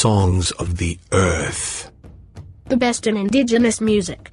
Songs of the Earth. The best in indigenous music.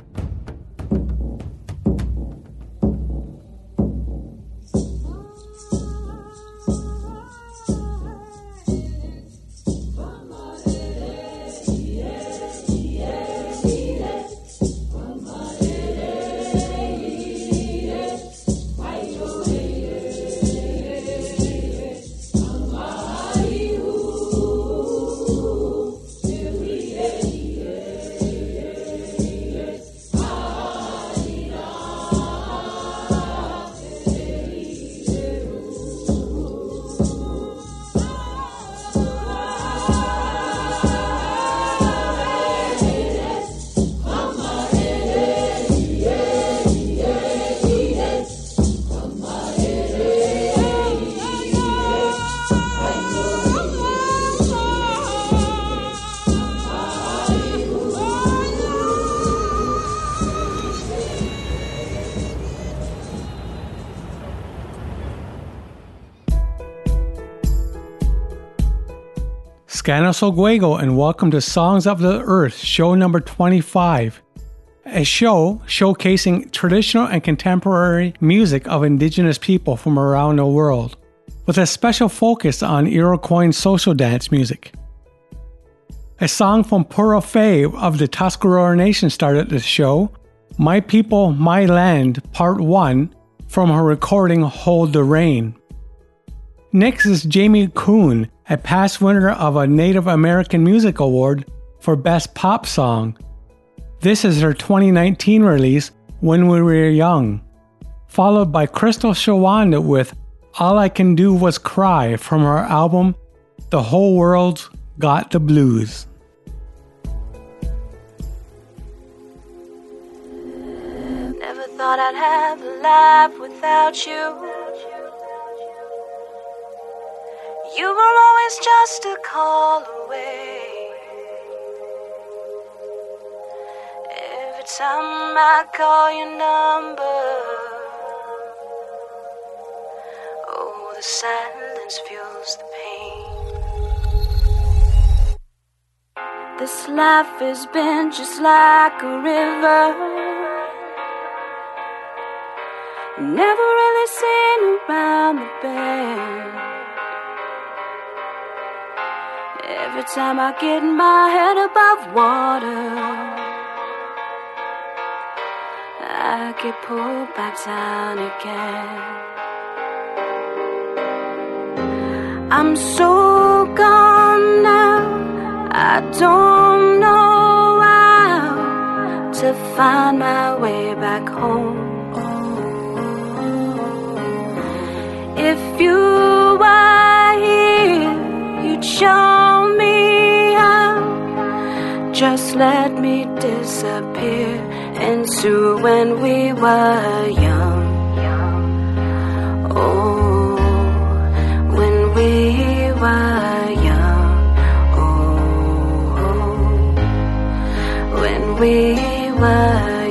Scanos Oguego, and welcome to Songs of the Earth, show number 25. A show showcasing traditional and contemporary music of indigenous people from around the world, with a special focus on Iroquois social dance music. A song from Pura Fé of the Tuscarora Nation started the show, My People, My Land, Part 1, from her recording Hold the Rain. Next is Jamie Coon, a past winner of a Native American Music Award for Best Pop Song. This is her 2019 release, When We Were Young, followed by Crystal Shawanda with All I Can Do Was Cry from her album The Whole World's Got the Blues. Never thought I'd have a life without you. You were always just a call away. Every time I call your number, oh, the silence fuels the pain. This life has been just like a river. Never really seen around the bend. Every time I get my head above water, I get pulled back down again. I'm so gone now, I don't know how to find my way back home. If you were here, you'd show. Just let me disappear into when we were young. Oh, when we were young. Oh, oh when we were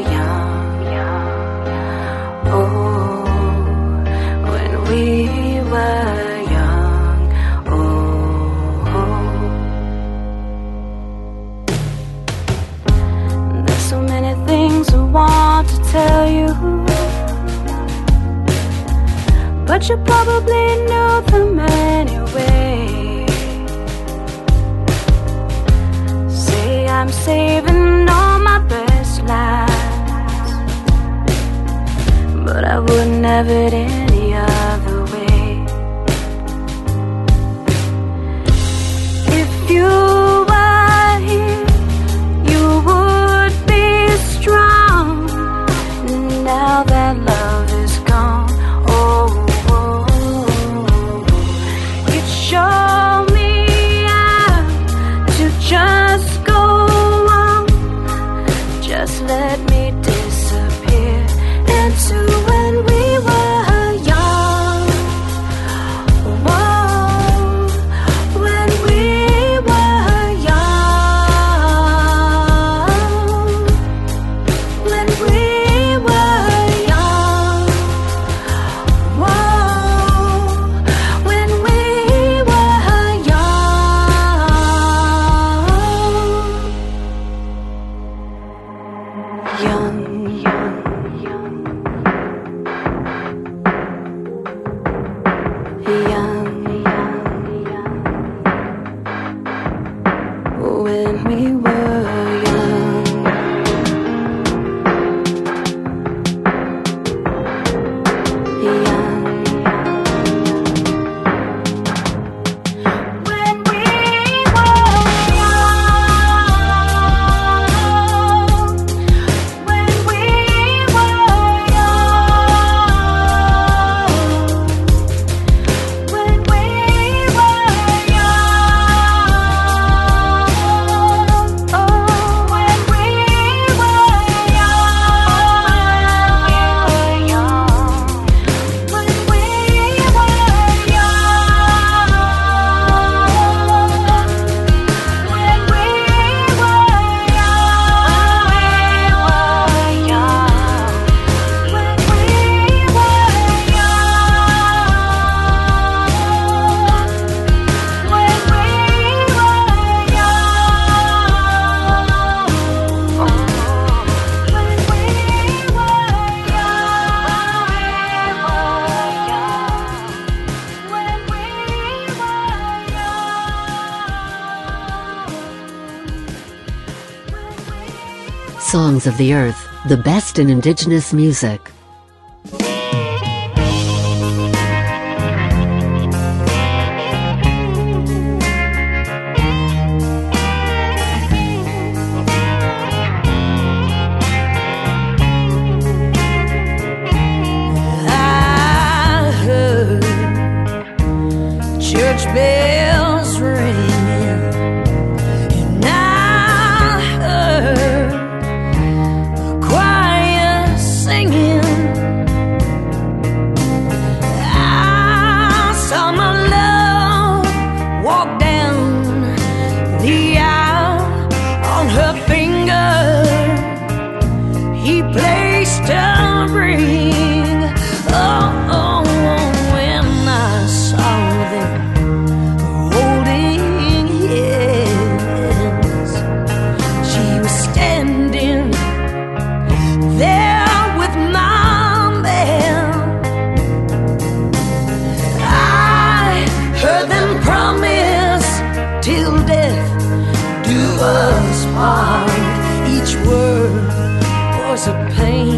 tell you, but you probably knew them anyway. Say I'm saving all my best lies, but I wouldn't have it any other way. If you of the earth, the best in indigenous music. To pain.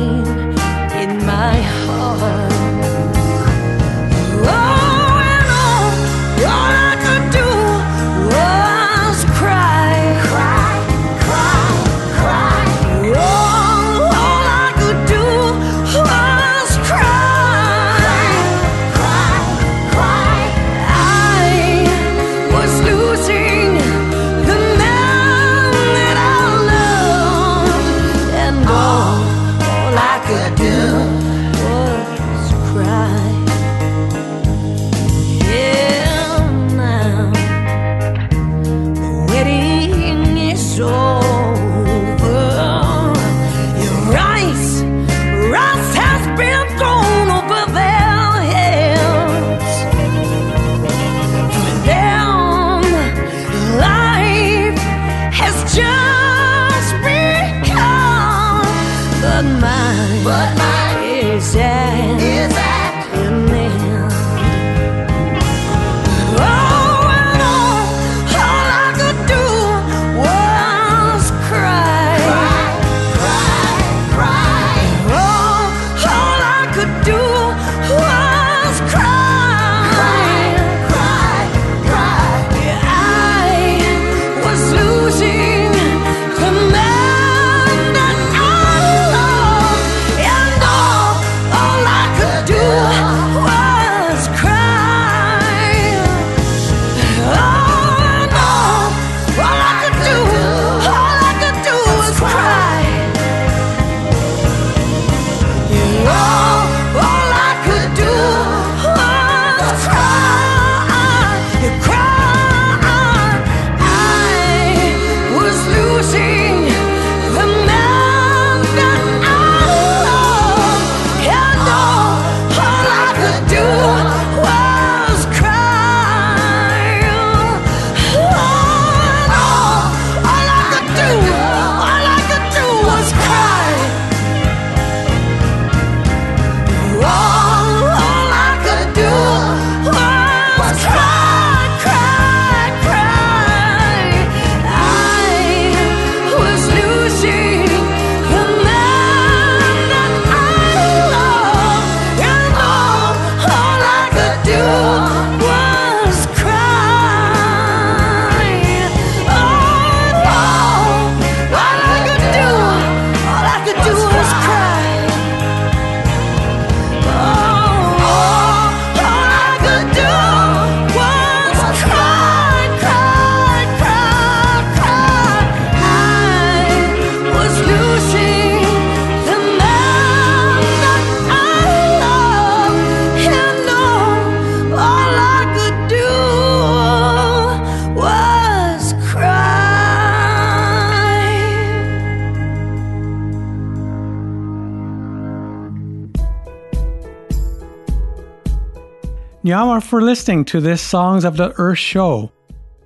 for listening to this Songs of the Earth show.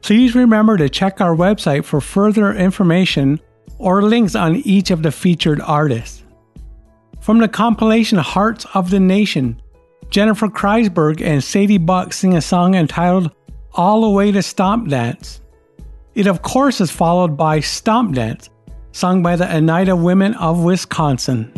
Please remember to check our website for further information or links on each of the featured artists. From the compilation Hearts of the Nation, Jennifer Kreisberg and Sadie Buck sing a song entitled All the Way to Stomp Dance. It, of course, is followed by Stomp Dance, sung by the Oneida Women of Wisconsin.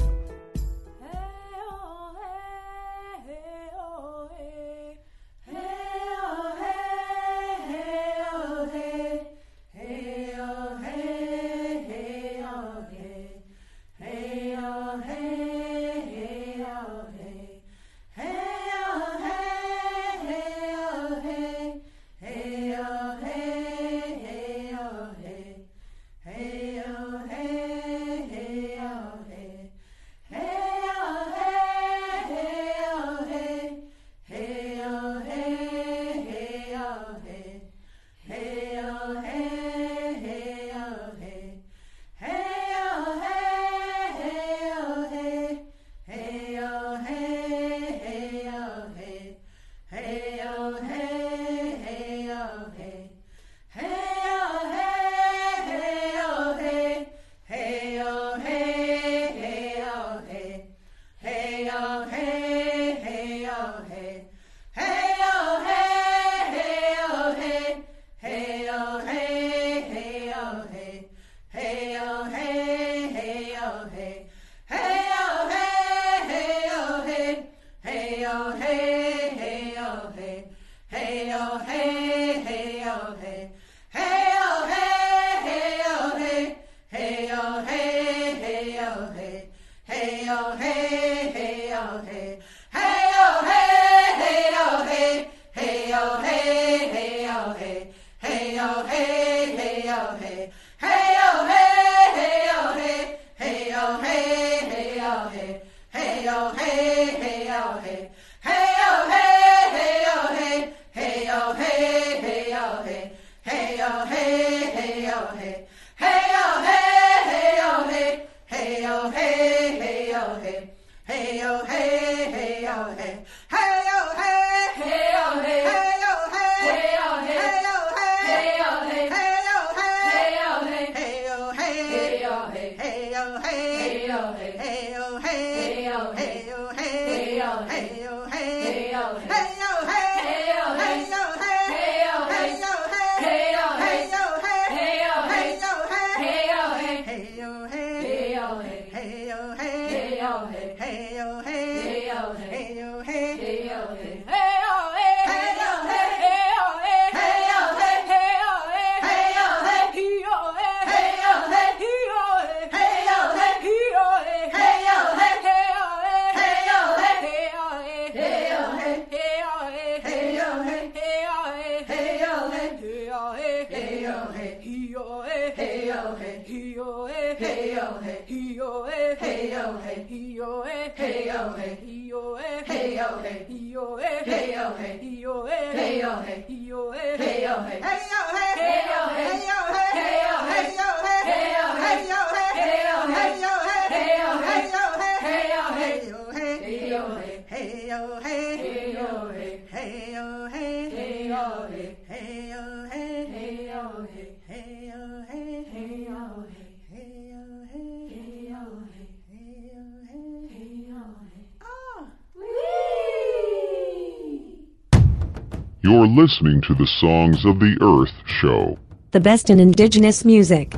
Listening to the Songs of the Earth show. The best in indigenous music.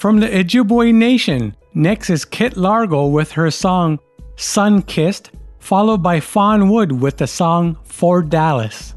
From the Ojibwe Nation, next is Kit Largo with her song Sun Kissed, followed by Fawn Wood with the song For Dallas.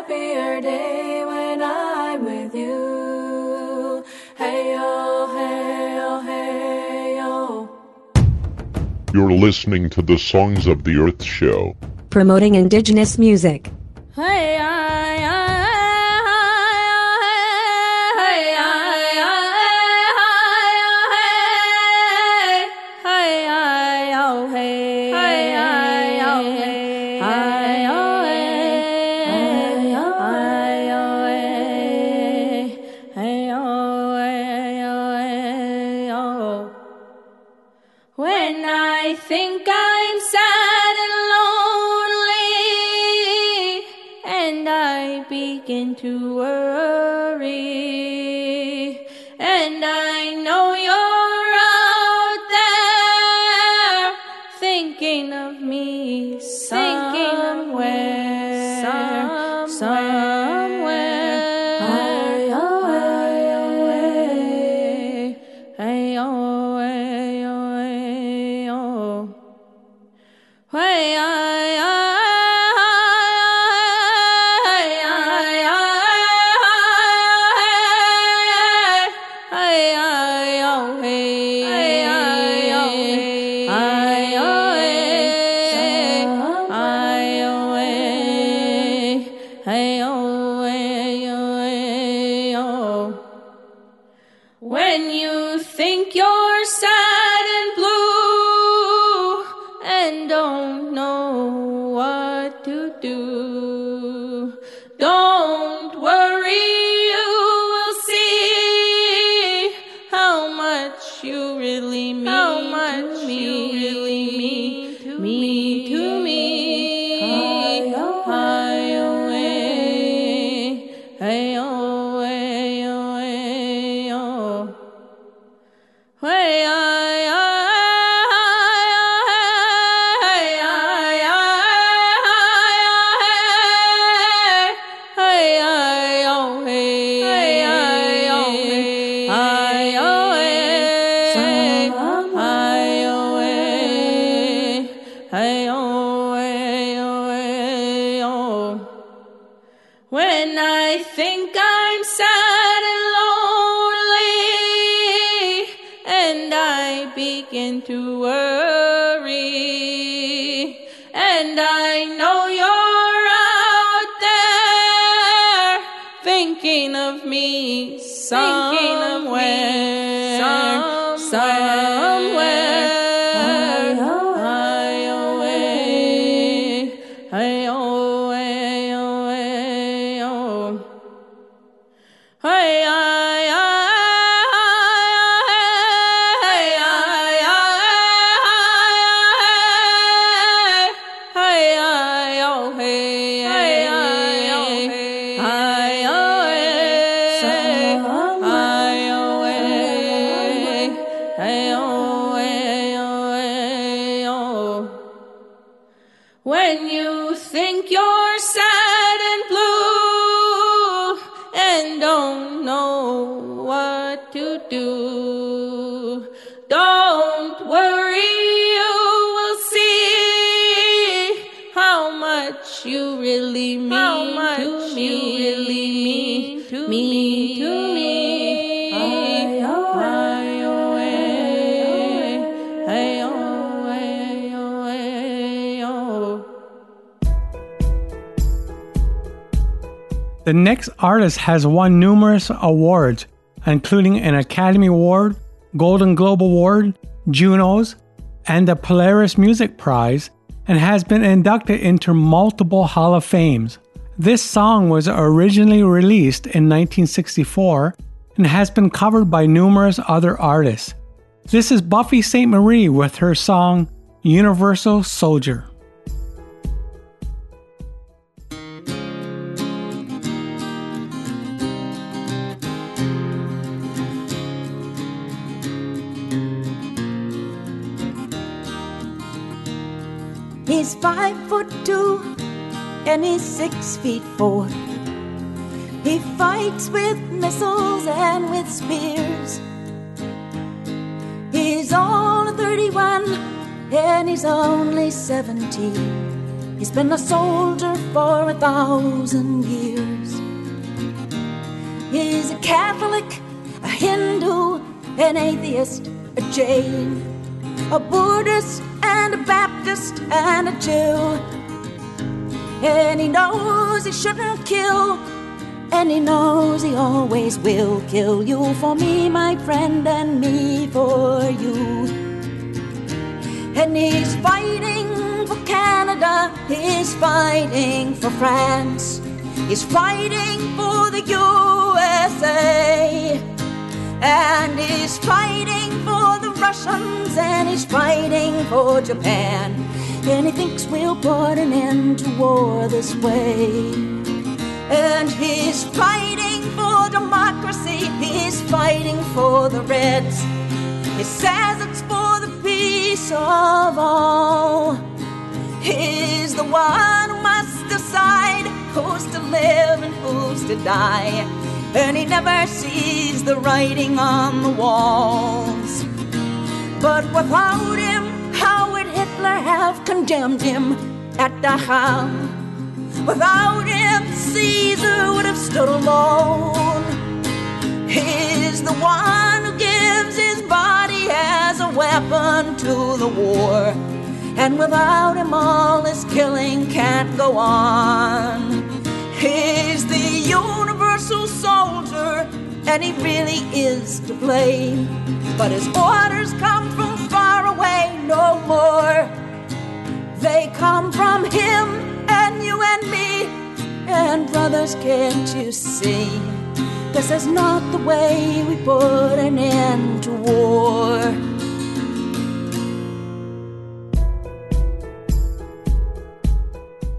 happier day when I'm with you. Hey yo, hey yo, hey yo. You're listening to the Songs of the Earth show, promoting indigenous music. Hey. The next artist has won numerous awards, including an Academy Award, Golden Globe Award, Junos, and the Polaris Music Prize, and has been inducted into multiple Hall of Fames. This song was originally released in 1964 and has been covered by numerous other artists. This is Buffy Sainte-Marie with her song Universal Soldier. He's five foot two and he's six feet four. He fights with missiles and with spears. He's of 31 and he's only 17. He's been a soldier for a thousand years. He's a Catholic, a Hindu, an atheist, a Jain, a Buddhist, and a Baptist, and a Jew. And he knows he shouldn't kill, and he knows he always will kill you for me, my friend, and me for you. And he's fighting for Canada, he's fighting for France, he's fighting for the USA, and he's fighting for the Russians, and he's fighting for Japan. And he thinks we'll put an end to war this way. And he's fighting for democracy, he's fighting for the Reds. He says it's for the peace of all. He's the one who must decide who's to live and who's to die. And he never sees the writing on the walls. But without him, how would Hitler have condemned him at Dachau? Without him, Caesar would have stood alone. He's the one who gives his body as a weapon to the war. And without him, all this killing can't go on. He's the and he really is to blame. But his orders come from far away no more. They come from him and you and me. And brothers, can't you see? This is not the way we put an end to war.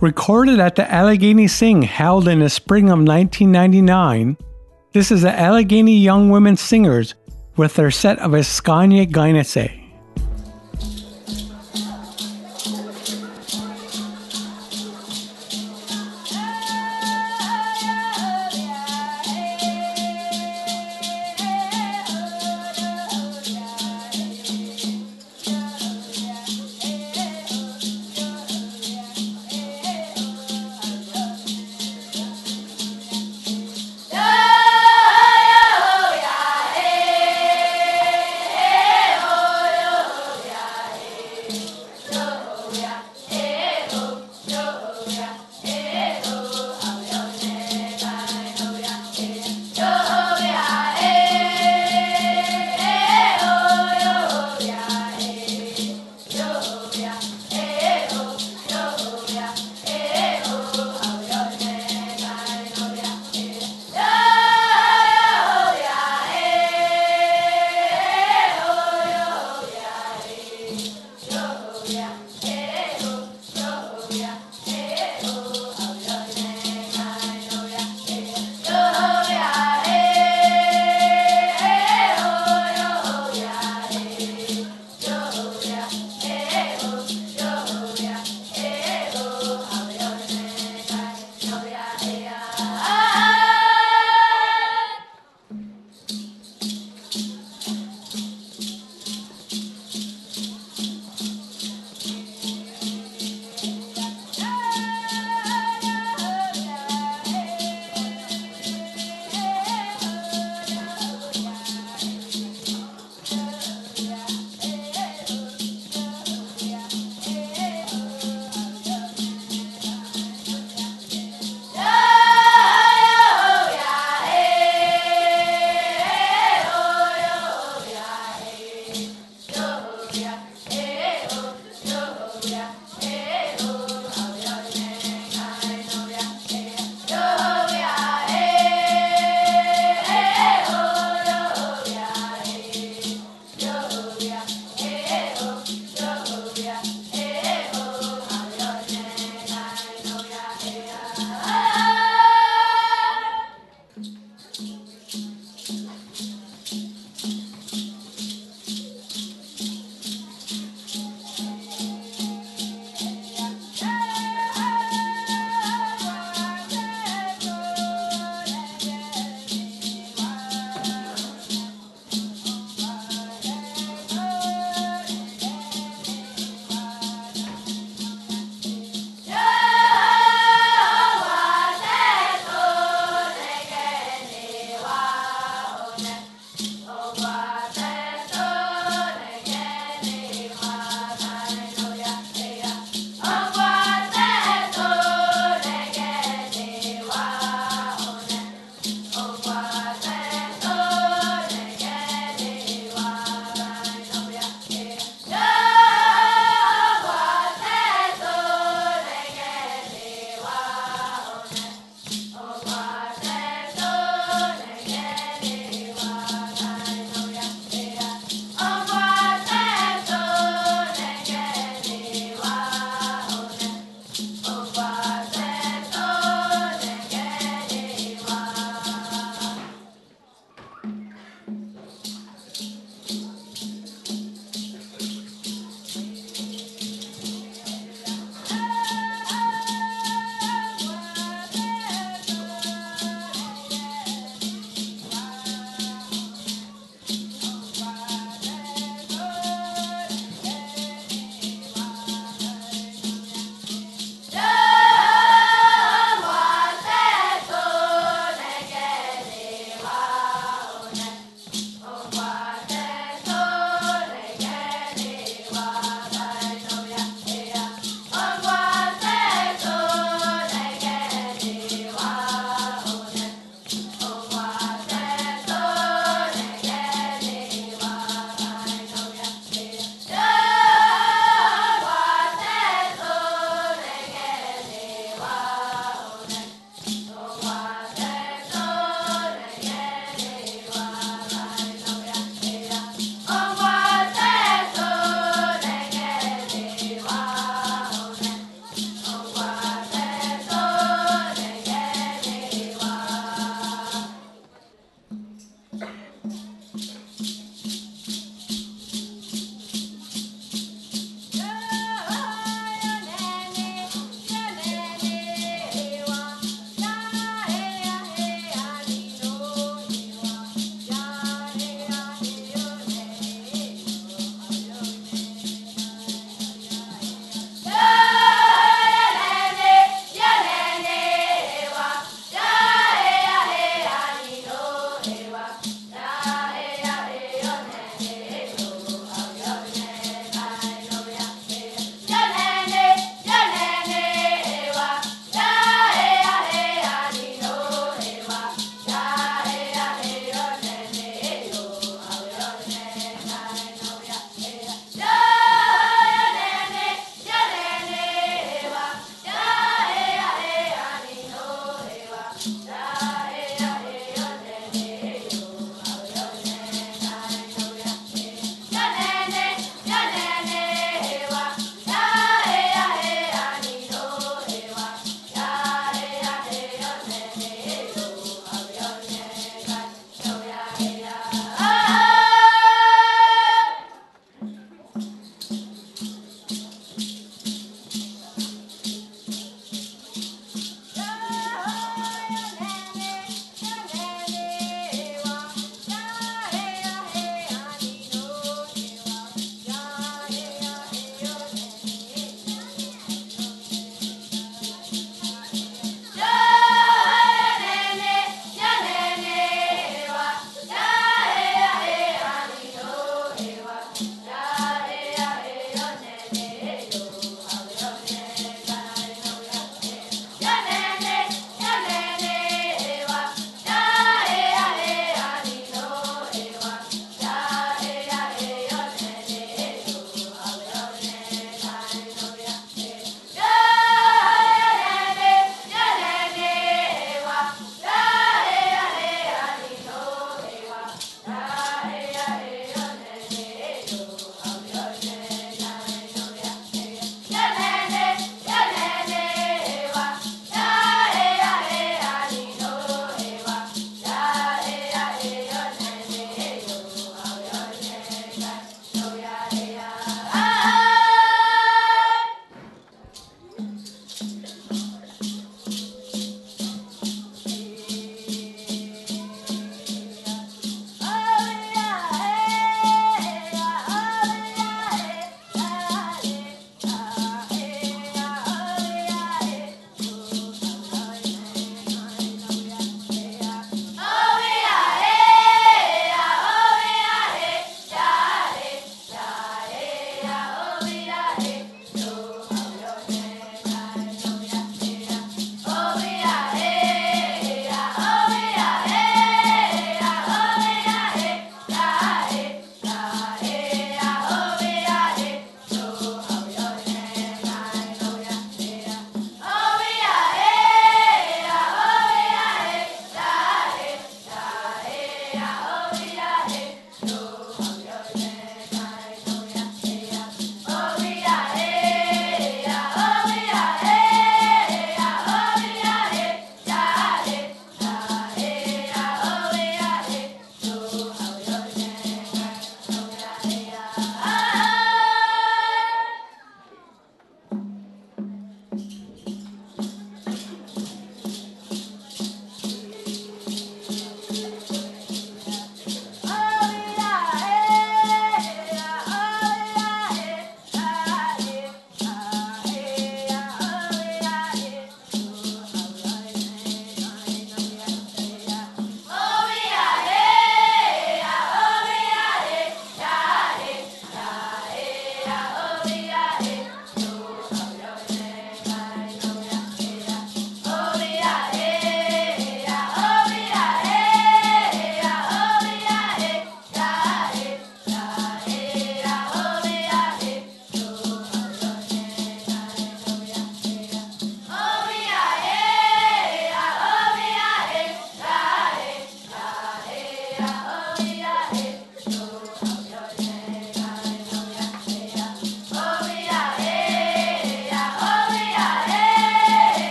Recorded at the Allegheny Sing held in the spring of 1999, this is the Allegheny Young Women Singers with their set of Escania Gainese.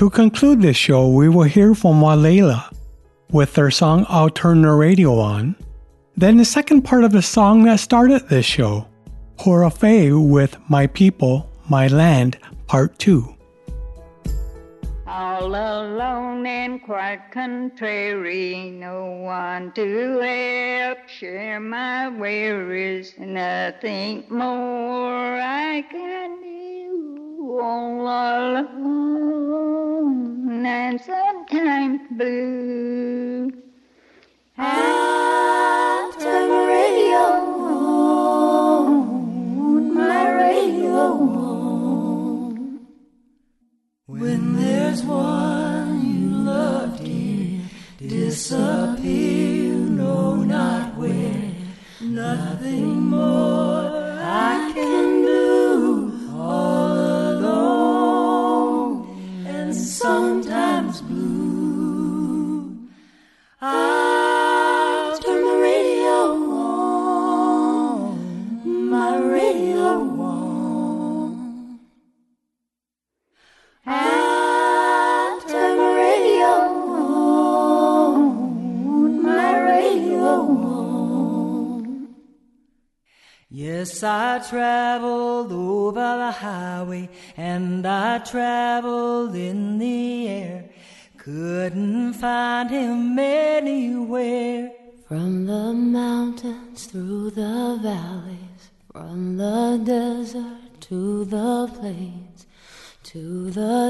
To conclude this show, we will hear from Walela with their song I'll Turn the Radio On. Then the second part of the song that started this show, Pura Fé with My People, My Land, Part 2. All alone and quite contrary, no one to help share my worries, nothing more I can do all alone and sometimes blue.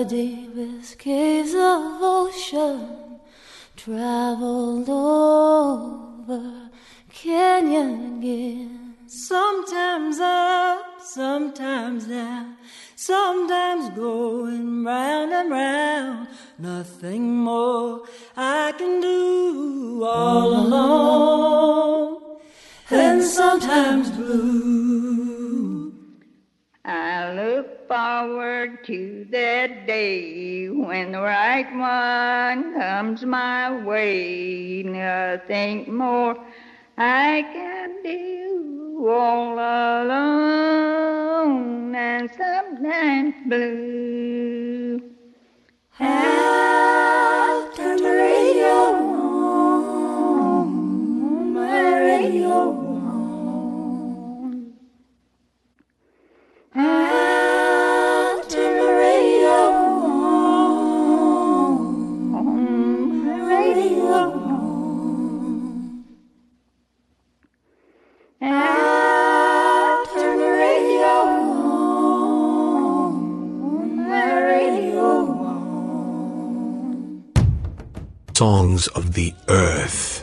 The deepest caves of ocean, traveled over canyon again. Sometimes up, sometimes down, sometimes going round and round. Nothing more I can do all alone, and sometimes blue. I look forward to that day when the right one comes my way. Nothing more I can do all alone and sometimes blue. Songs of the Earth.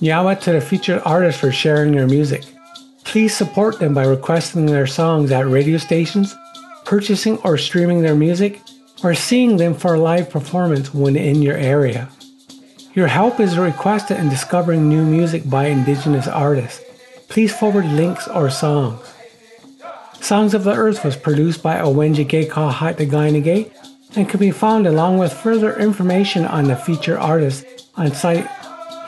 Yawa to the featured artists for sharing their music. Please support them by requesting their songs at radio stations, purchasing or streaming their music, or seeing them for a live performance when in your area. Your help is requested in discovering new music by Indigenous artists. Please forward links or songs. Songs of the Earth was produced by Ohwejagehka the and can be found along with further information on the featured artists on site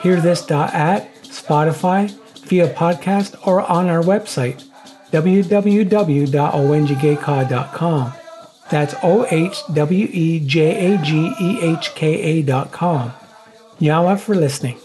hearthis.at, Spotify, via podcast, or on our website www.ohwejagehka.com. That's O H W E J A G E H K A dot com. Yawa for listening.